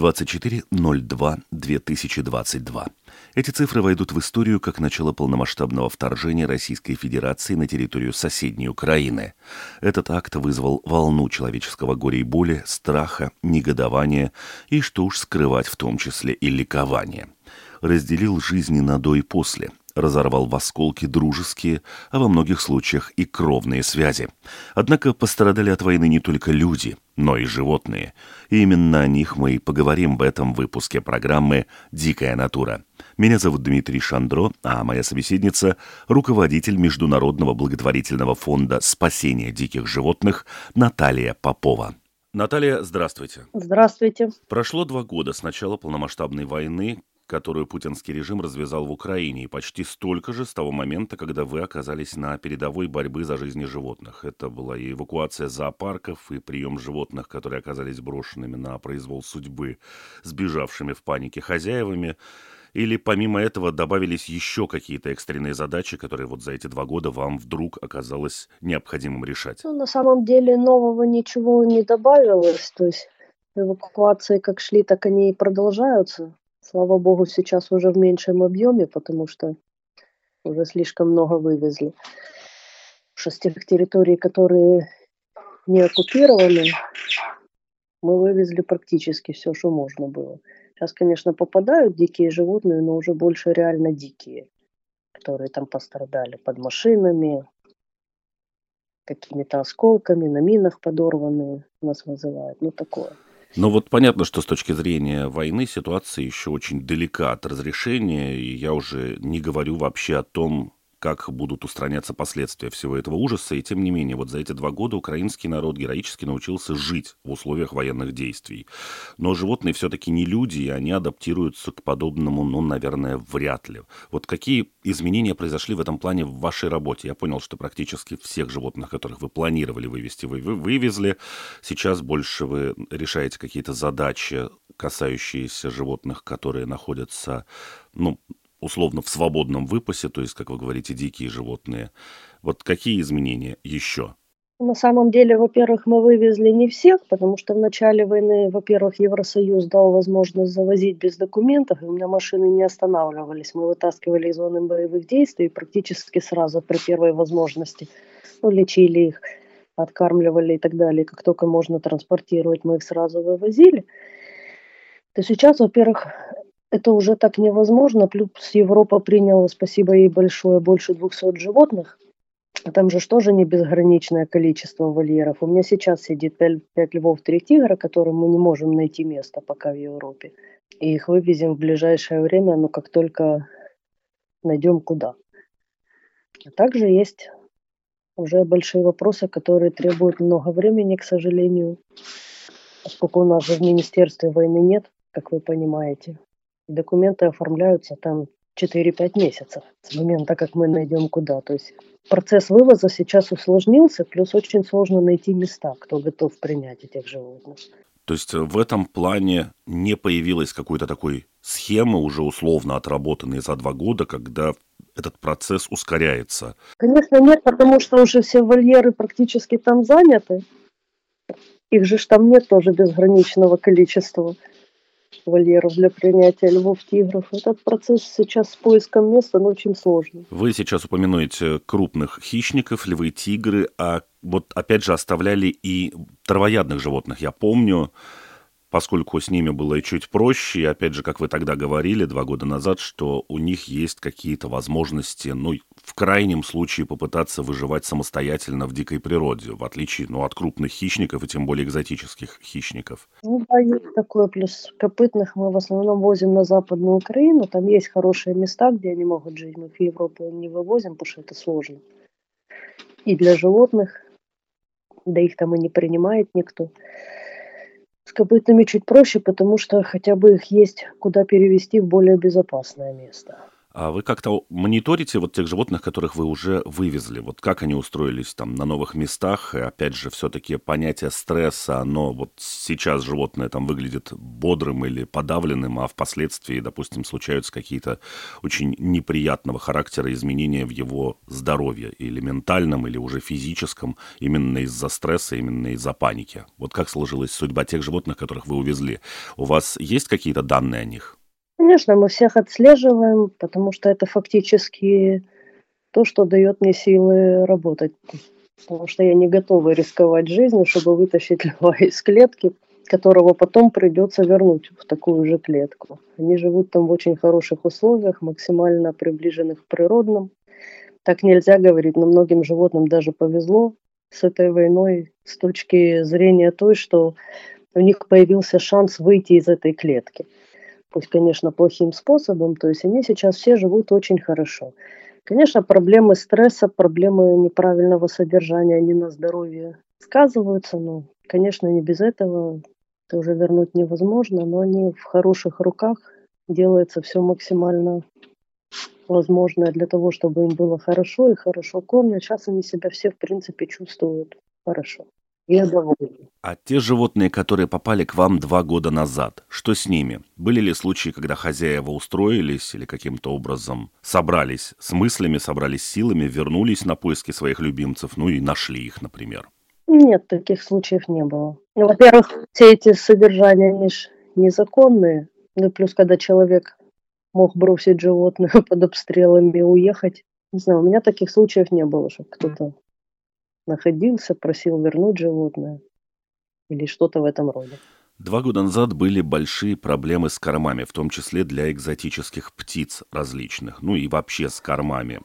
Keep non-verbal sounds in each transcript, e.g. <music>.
24.02.2022. Эти цифры войдут в историю как начало полномасштабного вторжения Российской Федерации на территорию соседней Украины. Этот акт вызвал волну человеческого горя и боли, страха, негодования и, что уж скрывать, в том числе и ликования. Разделил жизни на до и после – разорвал в осколки дружеские, а во многих случаях и кровные связи. Однако пострадали от войны не только люди, но и животные. И именно о них мы и поговорим в этом выпуске программы «Дикая натура». Меня зовут Дмитрий Шандро, а моя собеседница – руководитель Международного благотворительного фонда спасения диких животных Наталья Попова. Наталья, здравствуйте. Здравствуйте. Прошло два года с начала полномасштабной войны, которую путинский режим развязал в Украине, и почти столько же с того момента, когда вы оказались на передовой борьбы за жизни животных. Это была и эвакуация зоопарков, и прием животных, которые оказались брошенными на произвол судьбы, сбежавшими в панике хозяевами. Или помимо этого добавились еще какие-то экстренные задачи, которые вот за эти два года вам вдруг оказалось необходимым решать? Ну, на самом деле нового ничего не добавилось. То есть эвакуации как шли, так они и продолжаются. Слава богу, сейчас уже в меньшем объеме, потому что уже слишком много вывезли. Что с тех территорий, которые не оккупированы, мы вывезли практически все, что можно было. Сейчас, конечно, попадают дикие животные, но уже больше реально дикие, которые там пострадали под машинами, какими-то осколками, на минах подорванные нас вызывают. Ну, такое. Ну вот понятно, что с точки зрения войны ситуация еще очень далека от разрешения, и я уже не говорю вообще о том, как будут устраняться последствия всего этого ужаса. И тем не менее, вот за эти два года украинский народ героически научился жить в условиях военных действий. Но животные все-таки не люди, и они адаптируются к подобному, ну, наверное, вряд ли. Вот какие изменения произошли в этом плане в вашей работе? Я понял, что практически всех животных, которых вы планировали вывести, вы вывезли. Сейчас больше вы решаете какие-то задачи, касающиеся животных, которые находятся ну, условно в свободном выпасе, то есть, как вы говорите, дикие животные. Вот какие изменения еще? На самом деле, во-первых, мы вывезли не всех, потому что в начале войны, во-первых, Евросоюз дал возможность завозить без документов, и у меня машины не останавливались. Мы вытаскивали из зоны боевых действий практически сразу при первой возможности. Ну, лечили их, откармливали и так далее. Как только можно транспортировать, мы их сразу вывозили. То сейчас, во-первых, это уже так невозможно. Плюс Европа приняла, спасибо ей большое, больше 200 животных. А там же тоже не безграничное количество вольеров. У меня сейчас сидит 5, 5 львов, 3 тигра, которым мы не можем найти место пока в Европе. И их вывезем в ближайшее время, но как только найдем куда. А также есть уже большие вопросы, которые требуют много времени, к сожалению, поскольку у нас же в Министерстве войны нет, как вы понимаете документы оформляются там 4-5 месяцев с момента, как мы найдем куда. То есть процесс вывоза сейчас усложнился, плюс очень сложно найти места, кто готов принять этих животных. То есть в этом плане не появилась какой-то такой схемы, уже условно отработанной за два года, когда этот процесс ускоряется? Конечно, нет, потому что уже все вольеры практически там заняты. Их же там нет тоже безграничного количества вольеров для принятия львов, тигров. Этот процесс сейчас с поиском места, но очень сложный. Вы сейчас упомянуете крупных хищников, львы, тигры, а вот опять же оставляли и травоядных животных. Я помню, поскольку с ними было чуть проще, и опять же, как вы тогда говорили два года назад, что у них есть какие-то возможности, ну, в крайнем случае попытаться выживать самостоятельно в дикой природе, в отличие ну, от крупных хищников и тем более экзотических хищников. Ну да, есть такое. Плюс копытных мы в основном возим на Западную Украину. Там есть хорошие места, где они могут жить. Мы в Европу не вывозим, потому что это сложно. И для животных, да их там и не принимает никто. С копытными чуть проще, потому что хотя бы их есть куда перевести в более безопасное место. А вы как-то мониторите вот тех животных, которых вы уже вывезли? Вот как они устроились там на новых местах? И опять же, все-таки понятие стресса, оно вот сейчас животное там выглядит бодрым или подавленным, а впоследствии, допустим, случаются какие-то очень неприятного характера изменения в его здоровье, или ментальном, или уже физическом, именно из-за стресса, именно из-за паники. Вот как сложилась судьба тех животных, которых вы увезли? У вас есть какие-то данные о них? Конечно, мы всех отслеживаем, потому что это фактически то, что дает мне силы работать. Потому что я не готова рисковать жизнью, чтобы вытащить <laughs> льва из клетки, которого потом придется вернуть в такую же клетку. Они живут там в очень хороших условиях, максимально приближенных к природным. Так нельзя говорить, но многим животным даже повезло с этой войной с точки зрения той, что у них появился шанс выйти из этой клетки пусть, конечно, плохим способом, то есть они сейчас все живут очень хорошо. Конечно, проблемы стресса, проблемы неправильного содержания, они на здоровье сказываются, но, конечно, не без этого это уже вернуть невозможно, но они в хороших руках, делается все максимально возможное для того, чтобы им было хорошо и хорошо кормят. Сейчас они себя все, в принципе, чувствуют хорошо. Я довольна. А те животные, которые попали к вам два года назад, что с ними? Были ли случаи, когда хозяева устроились или каким-то образом собрались с мыслями, собрались силами, вернулись на поиски своих любимцев, ну и нашли их, например? Нет, таких случаев не было. Ну, во-первых, все эти содержания, они же незаконные. Ну плюс, когда человек мог бросить животных <laughs> под обстрелами и уехать. Не знаю, у меня таких случаев не было, чтобы кто-то находился, просил вернуть животное или что-то в этом роде. Два года назад были большие проблемы с кормами, в том числе для экзотических птиц различных, ну и вообще с кормами.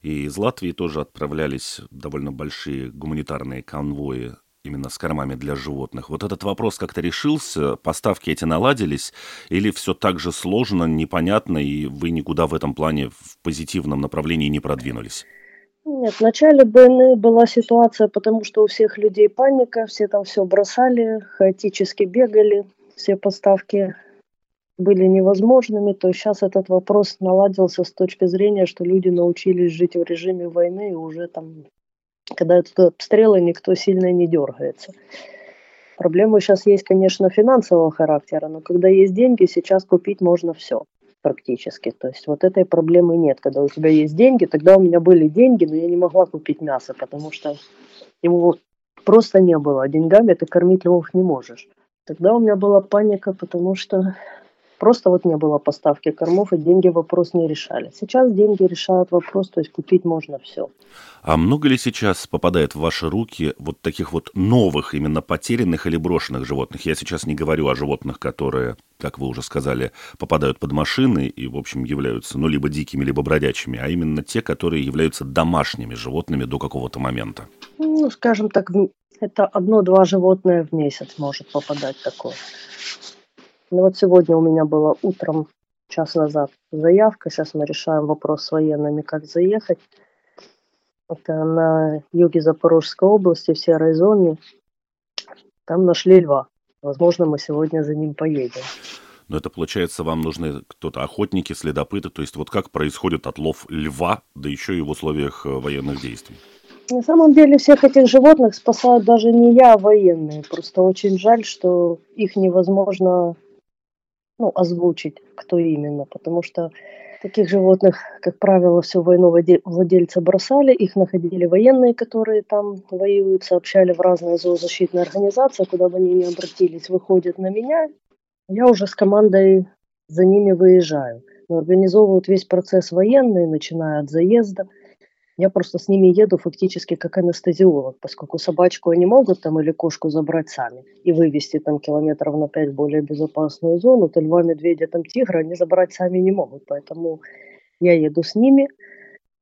И из Латвии тоже отправлялись довольно большие гуманитарные конвои именно с кормами для животных. Вот этот вопрос как-то решился, поставки эти наладились, или все так же сложно, непонятно, и вы никуда в этом плане в позитивном направлении не продвинулись? Нет, в начале войны была ситуация, потому что у всех людей паника, все там все бросали, хаотически бегали, все поставки были невозможными, то сейчас этот вопрос наладился с точки зрения, что люди научились жить в режиме войны, и уже там, когда это обстрелы, никто сильно не дергается. Проблемы сейчас есть, конечно, финансового характера, но когда есть деньги, сейчас купить можно все практически. То есть вот этой проблемы нет. Когда у тебя есть деньги, тогда у меня были деньги, но я не могла купить мясо, потому что его просто не было. А деньгами ты кормить львов не можешь. Тогда у меня была паника, потому что просто вот не было поставки кормов, и деньги вопрос не решали. Сейчас деньги решают вопрос, то есть купить можно все. А много ли сейчас попадает в ваши руки вот таких вот новых, именно потерянных или брошенных животных? Я сейчас не говорю о животных, которые, как вы уже сказали, попадают под машины и, в общем, являются, ну, либо дикими, либо бродячими, а именно те, которые являются домашними животными до какого-то момента. Ну, скажем так, это одно-два животное в месяц может попадать такое. Ну вот сегодня у меня было утром, час назад, заявка. Сейчас мы решаем вопрос с военными, как заехать. Это на юге Запорожской области, в серой зоне. Там нашли льва. Возможно, мы сегодня за ним поедем. Но это получается, вам нужны кто-то охотники, следопыты. То есть вот как происходит отлов льва, да еще и в условиях э, военных действий? На самом деле всех этих животных спасают даже не я, а военные. Просто очень жаль, что их невозможно ну, озвучить, кто именно, потому что таких животных, как правило, всю войну владельцы бросали, их находили военные, которые там воюют, сообщали в разные зоозащитные организации, куда бы они ни обратились, выходят на меня, я уже с командой за ними выезжаю. Организовывают весь процесс военные, начиная от заезда – я просто с ними еду фактически как анестезиолог, поскольку собачку они могут там или кошку забрать сами и вывести там километров на 5 в более безопасную зону, то льва, медведя, там тигра они забрать сами не могут. Поэтому я еду с ними,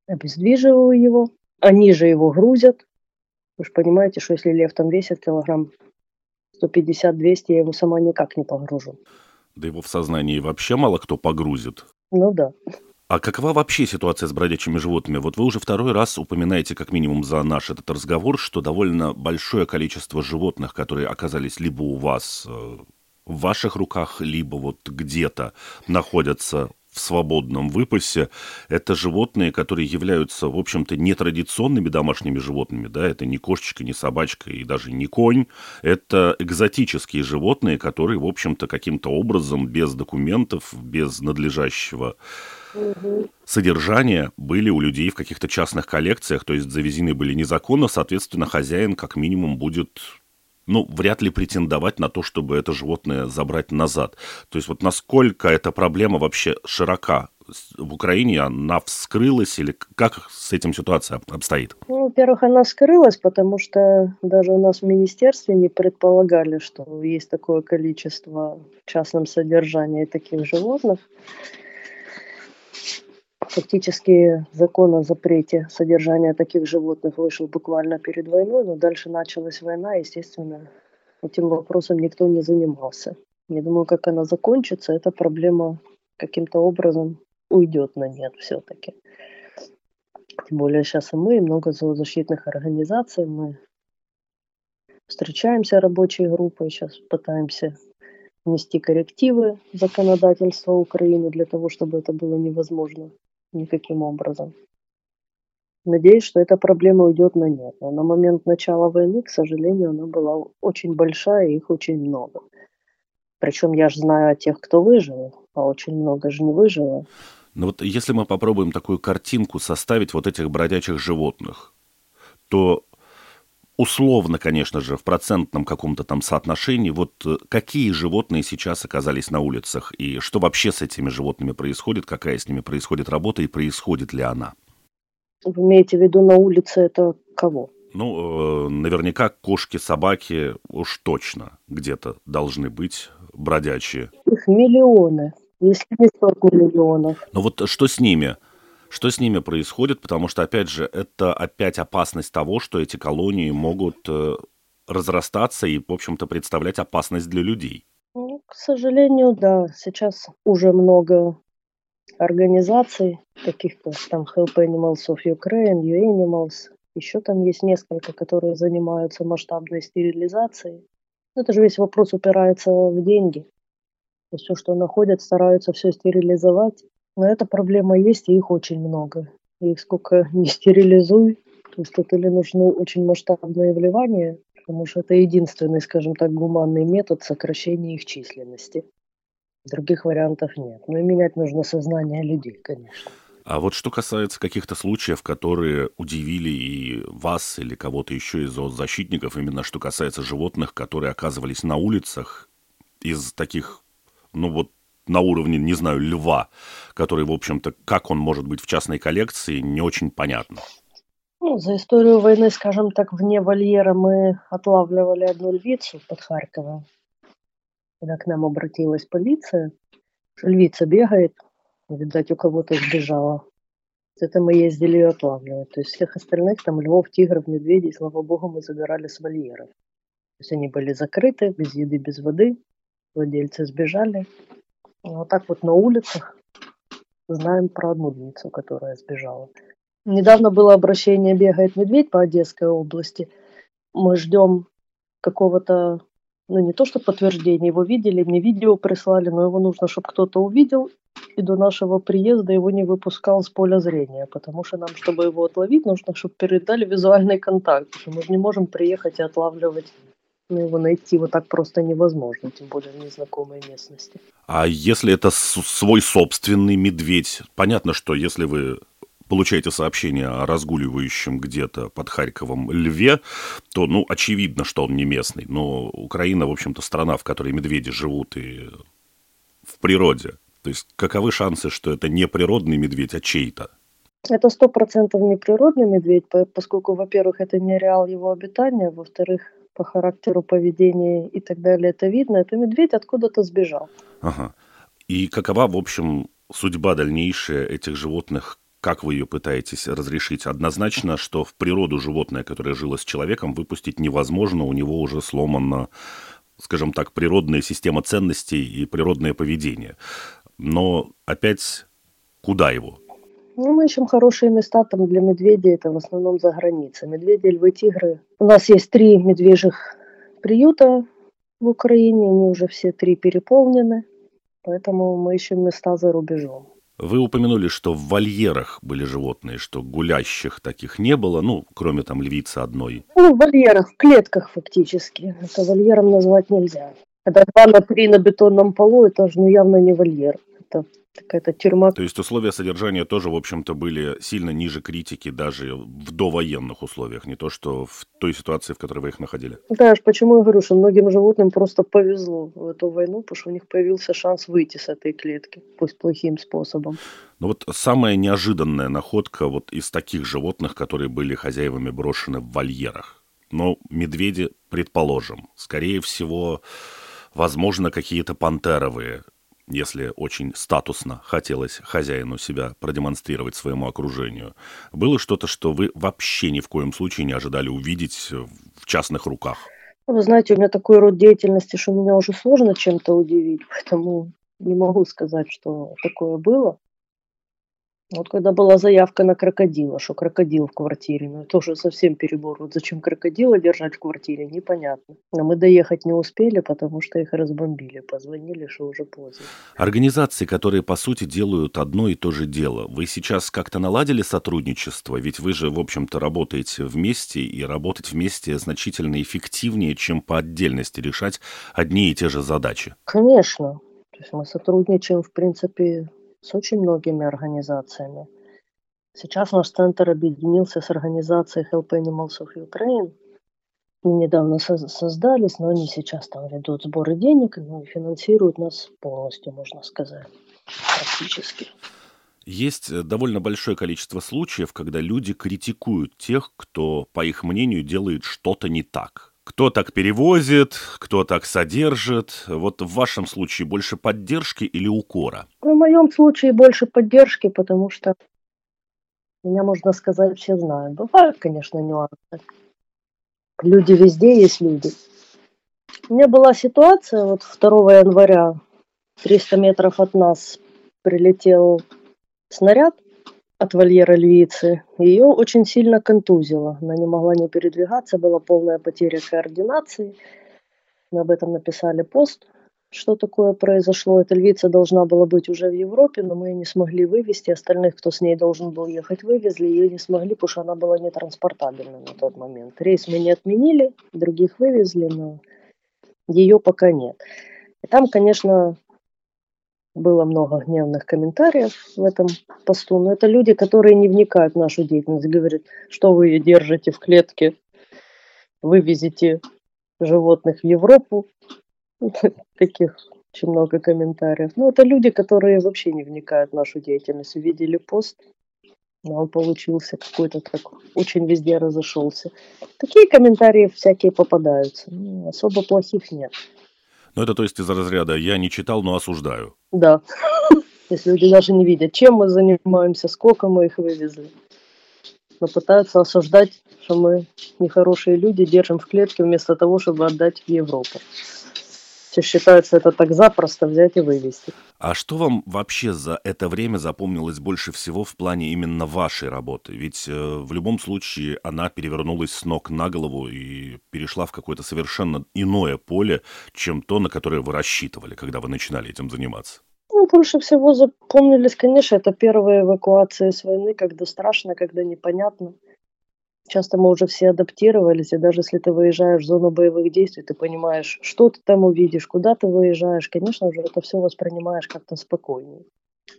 обездвиживаю его, они же его грузят. Вы же понимаете, что если лев там весит килограмм 150-200, я его сама никак не погружу. Да его в сознании вообще мало кто погрузит. Ну да. А какова вообще ситуация с бродячими животными? Вот вы уже второй раз упоминаете, как минимум за наш этот разговор, что довольно большое количество животных, которые оказались либо у вас э, в ваших руках, либо вот где-то находятся в свободном выпасе, это животные, которые являются, в общем-то, нетрадиционными домашними животными, да, это не кошечка, не собачка и даже не конь, это экзотические животные, которые, в общем-то, каким-то образом, без документов, без надлежащего содержания были у людей в каких-то частных коллекциях, то есть завезены были незаконно, соответственно, хозяин как минимум будет ну, вряд ли претендовать на то, чтобы это животное забрать назад. То есть вот насколько эта проблема вообще широка в Украине, она вскрылась или как с этим ситуация обстоит? Ну, во-первых, она вскрылась, потому что даже у нас в министерстве не предполагали, что есть такое количество в частном содержании таких животных. Фактически закон о запрете содержания таких животных вышел буквально перед войной, но дальше началась война, естественно, этим вопросом никто не занимался. Не думаю, как она закончится, эта проблема каким-то образом уйдет на нет все-таки. Тем более сейчас и мы, и много зоозащитных организаций, мы встречаемся рабочей группой, сейчас пытаемся внести коррективы в законодательство Украины для того, чтобы это было невозможно никаким образом. Надеюсь, что эта проблема уйдет на нет. Но на момент начала войны, к сожалению, она была очень большая, и их очень много. Причем я же знаю о тех, кто выжил, а очень много же не выжило. Но вот если мы попробуем такую картинку составить вот этих бродячих животных, то условно, конечно же, в процентном каком-то там соотношении, вот э, какие животные сейчас оказались на улицах и что вообще с этими животными происходит, какая с ними происходит работа и происходит ли она? Вы имеете в виду на улице это кого? Ну, э, наверняка кошки, собаки уж точно где-то должны быть бродячие. Их миллионы, если не сотни миллионов. Но вот что с ними? Что с ними происходит? Потому что, опять же, это опять опасность того, что эти колонии могут э, разрастаться и, в общем-то, представлять опасность для людей. Ну, к сожалению, да. Сейчас уже много организаций, таких как там Help Animals of Ukraine, U Animals, еще там есть несколько, которые занимаются масштабной стерилизацией. Это же весь вопрос упирается в деньги. Есть все, что находят, стараются все стерилизовать. Но эта проблема есть, и их очень много. Их сколько <laughs> не стерилизуй, то есть тут или нужны очень масштабные вливания, потому что это единственный, скажем так, гуманный метод сокращения их численности. Других вариантов нет. Но и менять нужно сознание людей, конечно. А вот что касается каких-то случаев, которые удивили и вас или кого-то еще из зоозащитников, именно что касается животных, которые оказывались на улицах из таких, ну вот на уровне, не знаю, льва, который, в общем-то, как он может быть в частной коллекции, не очень понятно. Ну, за историю войны, скажем так, вне вольера мы отлавливали одну львицу под Харьковом. Когда к нам обратилась полиция, львица бегает, видать, у кого-то сбежала. Это мы ездили ее отлавливать. То есть всех остальных, там, львов, тигров, медведей, слава богу, мы забирали с вольеров. То есть они были закрыты, без еды, без воды. Владельцы сбежали. Вот так вот на улицах знаем про одну львицу, которая сбежала. Недавно было обращение «Бегает медведь» по Одесской области. Мы ждем какого-то, ну не то что подтверждения, его видели, мне видео прислали, но его нужно, чтобы кто-то увидел, и до нашего приезда его не выпускал с поля зрения, потому что нам, чтобы его отловить, нужно, чтобы передали визуальный контакт. Мы же не можем приехать и отлавливать но его найти вот так просто невозможно, тем более в незнакомой местности. А если это свой собственный медведь? Понятно, что если вы получаете сообщение о разгуливающем где-то под Харьковом льве, то, ну, очевидно, что он не местный. Но Украина, в общем-то, страна, в которой медведи живут и в природе. То есть каковы шансы, что это не природный медведь, а чей-то? Это сто процентов не природный медведь, поскольку, во-первых, это не реал его обитания, во-вторых, по характеру поведения и так далее это видно, это медведь откуда-то сбежал. Ага. И какова, в общем, судьба дальнейшая этих животных? Как вы ее пытаетесь разрешить? Однозначно, что в природу животное, которое жило с человеком, выпустить невозможно, у него уже сломана, скажем так, природная система ценностей и природное поведение. Но опять куда его? Ну, мы ищем хорошие места там для медведей, это в основном за границей. Медведи, львы, тигры. У нас есть три медвежьих приюта в Украине, они уже все три переполнены, поэтому мы ищем места за рубежом. Вы упомянули, что в вольерах были животные, что гулящих таких не было, ну, кроме там львицы одной. Ну, в вольерах, в клетках фактически. Это вольером назвать нельзя. Когда два на три на бетонном полу, это же ну, явно не вольер. Это какая-то тюрьма. То есть условия содержания тоже, в общем-то, были сильно ниже критики даже в довоенных условиях, не то что в той ситуации, в которой вы их находили. Да, почему я говорю, что многим животным просто повезло в эту войну, потому что у них появился шанс выйти с этой клетки, пусть плохим способом. Ну вот самая неожиданная находка вот из таких животных, которые были хозяевами брошены в вольерах. Но медведи, предположим, скорее всего, возможно, какие-то пантеровые если очень статусно хотелось хозяину себя продемонстрировать своему окружению, было что-то, что вы вообще ни в коем случае не ожидали увидеть в частных руках? Вы знаете, у меня такой род деятельности, что меня уже сложно чем-то удивить, поэтому не могу сказать, что такое было. Вот когда была заявка на крокодила, что крокодил в квартире, ну это уже совсем перебор. Вот зачем крокодила держать в квартире, непонятно. Но мы доехать не успели, потому что их разбомбили. Позвонили, что уже поздно. Организации, которые по сути делают одно и то же дело. Вы сейчас как-то наладили сотрудничество? Ведь вы же, в общем-то, работаете вместе, и работать вместе значительно эффективнее, чем по отдельности решать одни и те же задачи. Конечно. То есть мы сотрудничаем, в принципе, с очень многими организациями. Сейчас наш центр объединился с организацией Help Animals of Ukraine. Мы недавно создались, но они сейчас там ведут сборы денег ну, и финансируют нас полностью, можно сказать, практически. Есть э, довольно большое количество случаев, когда люди критикуют тех, кто, по их мнению, делает что-то не так. Кто так перевозит, кто так содержит. Вот в вашем случае больше поддержки или укора? В моем случае больше поддержки, потому что меня, можно сказать, все знают. Бывают, конечно, нюансы. Люди везде есть люди. У меня была ситуация, вот 2 января, 300 метров от нас прилетел снаряд, от вольера львицы. Ее очень сильно контузило. Она не могла не передвигаться, была полная потеря координации. Мы об этом написали пост, что такое произошло. Эта львица должна была быть уже в Европе, но мы ее не смогли вывести. Остальных, кто с ней должен был ехать, вывезли. Ее не смогли, потому что она была нетранспортабельна на тот момент. Рейс мы не отменили, других вывезли, но ее пока нет. И там, конечно, было много гневных комментариев в этом посту, но это люди, которые не вникают в нашу деятельность, говорят, что вы держите в клетке, вывезете животных в Европу. <laughs> Таких очень много комментариев. Но это люди, которые вообще не вникают в нашу деятельность. Увидели пост, но он получился какой-то так очень везде разошелся. Такие комментарии всякие попадаются. Ну, особо плохих нет. Ну, это то есть из разряда «я не читал, но осуждаю». Да. <laughs> Если люди даже не видят, чем мы занимаемся, сколько мы их вывезли. Но пытаются осуждать, что мы нехорошие люди, держим в клетке вместо того, чтобы отдать в Европу. Все считается это так запросто взять и вывести. А что вам вообще за это время запомнилось больше всего в плане именно вашей работы? Ведь э, в любом случае она перевернулась с ног на голову и перешла в какое-то совершенно иное поле, чем то, на которое вы рассчитывали, когда вы начинали этим заниматься. Ну, больше всего запомнились, конечно, это первые эвакуации с войны, когда страшно, когда непонятно. Часто мы уже все адаптировались, и даже если ты выезжаешь в зону боевых действий, ты понимаешь, что ты там увидишь, куда ты выезжаешь, конечно уже это все воспринимаешь как-то спокойнее.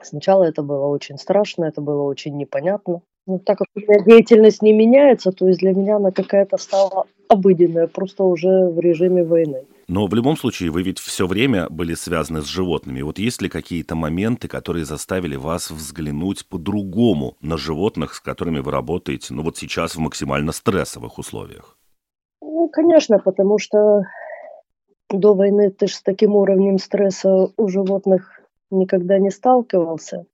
Сначала это было очень страшно, это было очень непонятно. Но так как у меня деятельность не меняется, то есть для меня она какая-то стала обыденная, просто уже в режиме войны. Но в любом случае вы ведь все время были связаны с животными. Вот есть ли какие-то моменты, которые заставили вас взглянуть по-другому на животных, с которыми вы работаете, ну вот сейчас в максимально стрессовых условиях? Ну, конечно, потому что до войны ты же с таким уровнем стресса у животных никогда не сталкивался.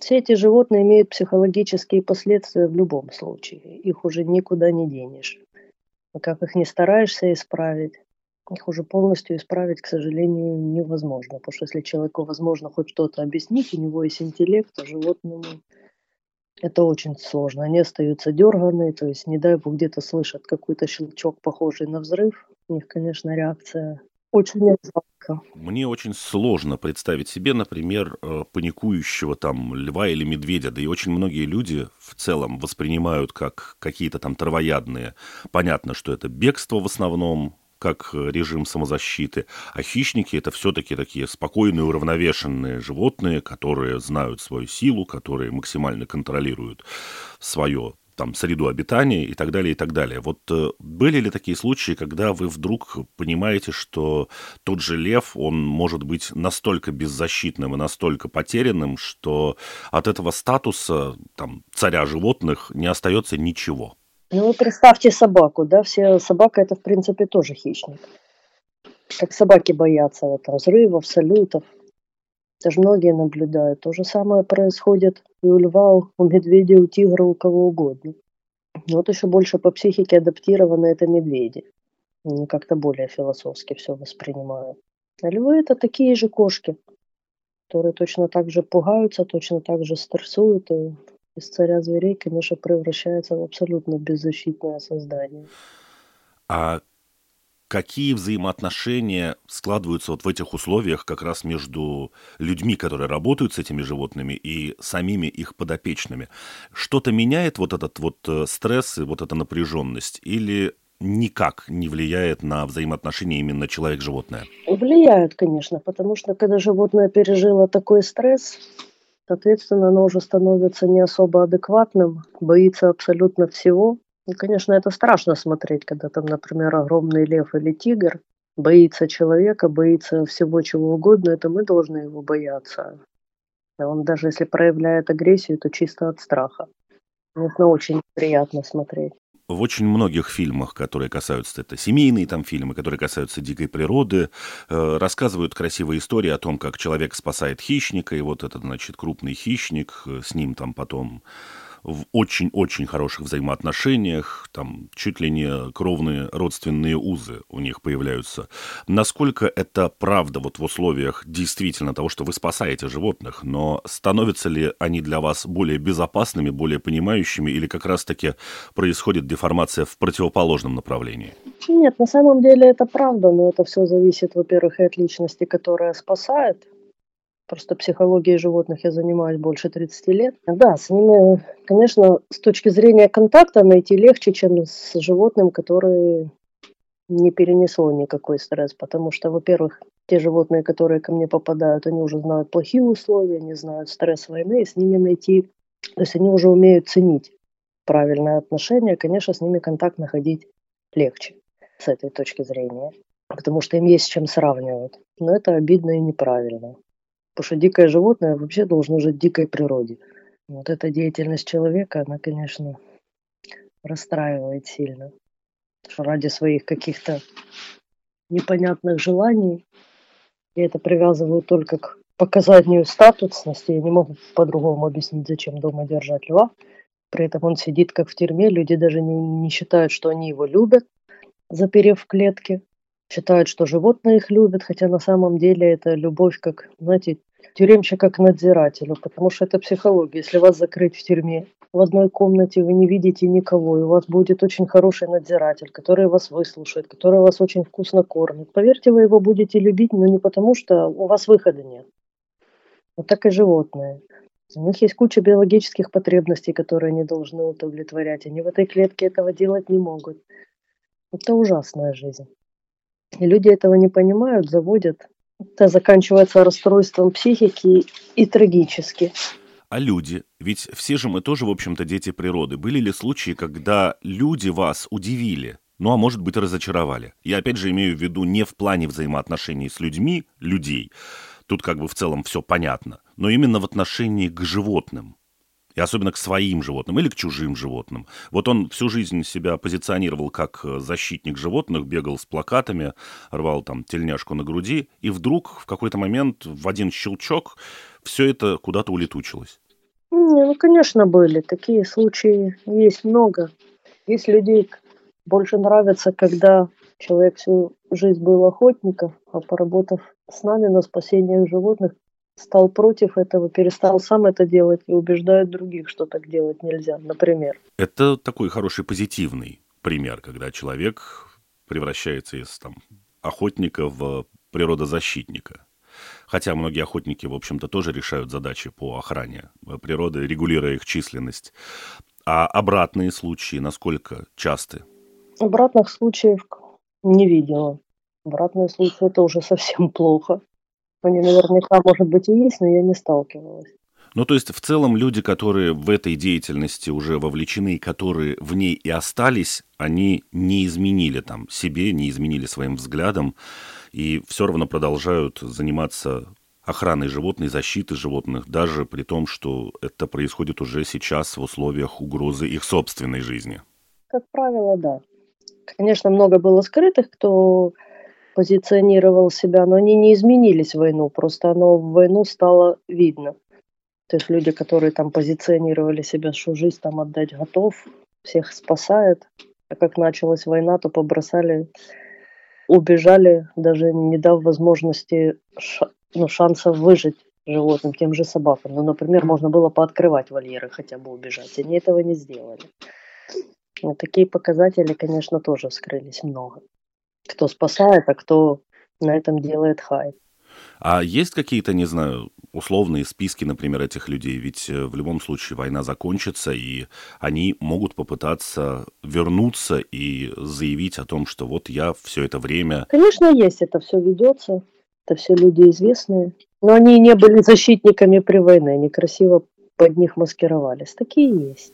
Все эти животные имеют психологические последствия в любом случае. Их уже никуда не денешь. как их не стараешься исправить, их уже полностью исправить, к сожалению, невозможно. Потому что если человеку возможно хоть что-то объяснить, у него есть интеллект, то животному это очень сложно. Они остаются дерганые, то есть, не дай бог, где-то слышат какой-то щелчок, похожий на взрыв. У них, конечно, реакция очень жалко. Мне очень сложно представить себе, например, э, паникующего там льва или медведя, да и очень многие люди в целом воспринимают как какие-то там травоядные. Понятно, что это бегство в основном, как режим самозащиты, а хищники это все-таки такие спокойные, уравновешенные животные, которые знают свою силу, которые максимально контролируют свое там, среду обитания и так далее, и так далее. Вот э, были ли такие случаи, когда вы вдруг понимаете, что тот же лев, он может быть настолько беззащитным и настолько потерянным, что от этого статуса там, царя животных не остается ничего? Ну, представьте собаку, да, все собака это, в принципе, тоже хищник. Как собаки боятся вот, взрывов, салютов. Это же многие наблюдают. То же самое происходит и у льва, у медведя, у тигра, у кого угодно. Но вот еще больше по психике адаптированы это медведи. Они как-то более философски все воспринимают. А львы это такие же кошки, которые точно так же пугаются, точно так же стрессуют и из царя зверей, конечно, превращается в абсолютно беззащитное создание. А какие взаимоотношения складываются вот в этих условиях как раз между людьми, которые работают с этими животными, и самими их подопечными? Что-то меняет вот этот вот э, стресс и вот эта напряженность? Или никак не влияет на взаимоотношения именно человек-животное? Влияют, конечно, потому что когда животное пережило такой стресс, Соответственно, оно уже становится не особо адекватным, боится абсолютно всего. И, конечно, это страшно смотреть, когда там, например, огромный лев или тигр боится человека, боится всего чего угодно, это мы должны его бояться. А он даже если проявляет агрессию, то чисто от страха. Это очень приятно смотреть в очень многих фильмах, которые касаются, это семейные там фильмы, которые касаются дикой природы, э, рассказывают красивые истории о том, как человек спасает хищника, и вот этот, значит, крупный хищник, э, с ним там потом в очень-очень хороших взаимоотношениях, там чуть ли не кровные родственные узы у них появляются. Насколько это правда вот в условиях действительно того, что вы спасаете животных, но становятся ли они для вас более безопасными, более понимающими, или как раз-таки происходит деформация в противоположном направлении? Нет, на самом деле это правда, но это все зависит, во-первых, и от личности, которая спасает, Просто психологией животных я занимаюсь больше 30 лет. Да, с ними, конечно, с точки зрения контакта найти легче, чем с животным, которое не перенесло никакой стресс. Потому что, во-первых, те животные, которые ко мне попадают, они уже знают плохие условия, они знают стресс войны, и с ними найти, то есть они уже умеют ценить правильное отношение, конечно, с ними контакт находить легче с этой точки зрения, потому что им есть с чем сравнивать. Но это обидно и неправильно. Потому что дикое животное вообще должно жить в дикой природе. Вот эта деятельность человека, она, конечно, расстраивает сильно. Что ради своих каких-то непонятных желаний я это привязываю только к показанию статусности. Я не могу по-другому объяснить, зачем дома держать льва. При этом он сидит как в тюрьме. Люди даже не, не считают, что они его любят, заперев в клетке. Считают, что животные их любят, хотя на самом деле это любовь, как, знаете, тюремщика к надзирателю, потому что это психология. Если вас закрыть в тюрьме, в одной комнате вы не видите никого, и у вас будет очень хороший надзиратель, который вас выслушает, который вас очень вкусно кормит. Поверьте, вы его будете любить, но не потому, что у вас выхода нет. Вот так и животные. У них есть куча биологических потребностей, которые они должны удовлетворять. Они в этой клетке этого делать не могут. Это ужасная жизнь. И люди этого не понимают, заводят это заканчивается расстройством психики и трагически. А люди? Ведь все же мы тоже, в общем-то, дети природы. Были ли случаи, когда люди вас удивили? Ну, а может быть, разочаровали. Я опять же имею в виду не в плане взаимоотношений с людьми, людей. Тут как бы в целом все понятно. Но именно в отношении к животным и особенно к своим животным или к чужим животным. Вот он всю жизнь себя позиционировал как э, защитник животных, бегал с плакатами, рвал там тельняшку на груди, и вдруг в какой-то момент в один щелчок все это куда-то улетучилось. Не, ну, конечно, были. Такие случаи есть много. Есть людей, больше нравится, когда человек всю жизнь был охотников, а поработав с нами на спасение животных, стал против этого, перестал сам это делать и убеждает других, что так делать нельзя, например. Это такой хороший позитивный пример, когда человек превращается из там, охотника в природозащитника. Хотя многие охотники, в общем-то, тоже решают задачи по охране природы, регулируя их численность. А обратные случаи насколько часты? Обратных случаев не видела. Обратные случаи это уже совсем плохо. Они наверняка, может быть, и есть, но я не сталкивалась. Ну, то есть, в целом, люди, которые в этой деятельности уже вовлечены, которые в ней и остались, они не изменили там себе, не изменили своим взглядом, и все равно продолжают заниматься охраной животных, защитой животных, даже при том, что это происходит уже сейчас в условиях угрозы их собственной жизни. Как правило, да. Конечно, много было скрытых, кто позиционировал себя, но они не изменились в войну, просто оно в войну стало видно. То есть люди, которые там позиционировали себя, что жизнь там отдать готов, всех спасает. А как началась война, то побросали, убежали, даже не дав возможности, ну, шансов выжить животным, тем же собакам. Ну, например, можно было пооткрывать вольеры, хотя бы убежать. Они этого не сделали. Вот такие показатели, конечно, тоже скрылись много. Кто спасает, а кто на этом делает хайп. А есть какие-то, не знаю, условные списки, например, этих людей? Ведь э, в любом случае война закончится, и они могут попытаться вернуться и заявить о том, что вот я все это время... Конечно, есть, это все ведется, это все люди известные. Но они не были защитниками при войне, они красиво под них маскировались. Такие есть.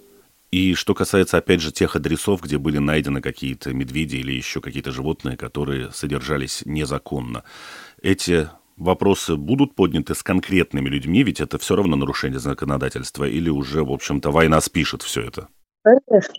И что касается, опять же, тех адресов, где были найдены какие-то медведи или еще какие-то животные, которые содержались незаконно, эти вопросы будут подняты с конкретными людьми, ведь это все равно нарушение законодательства, или уже, в общем-то, война спишет все это? Конечно.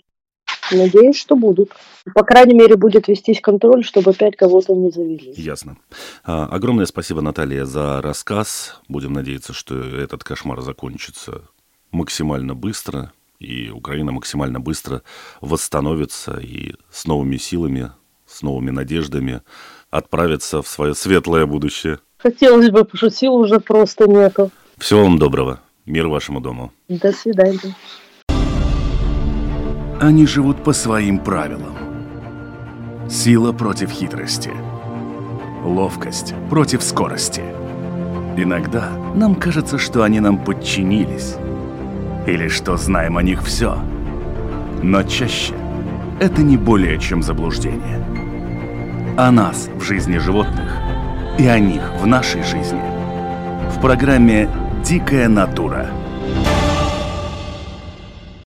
Надеюсь, что будут. По крайней мере, будет вестись контроль, чтобы опять кого-то не завели. Ясно. А, огромное спасибо, Наталья, за рассказ. Будем надеяться, что этот кошмар закончится максимально быстро, и Украина максимально быстро восстановится и с новыми силами, с новыми надеждами отправится в свое светлое будущее. Хотелось бы, потому что сил уже просто нету. Всего вам доброго. Мир вашему дому. До свидания. Они живут по своим правилам. Сила против хитрости. Ловкость против скорости. Иногда нам кажется, что они нам подчинились. Или что знаем о них все. Но чаще это не более чем заблуждение. О нас в жизни животных и о них в нашей жизни. В программе «Дикая натура»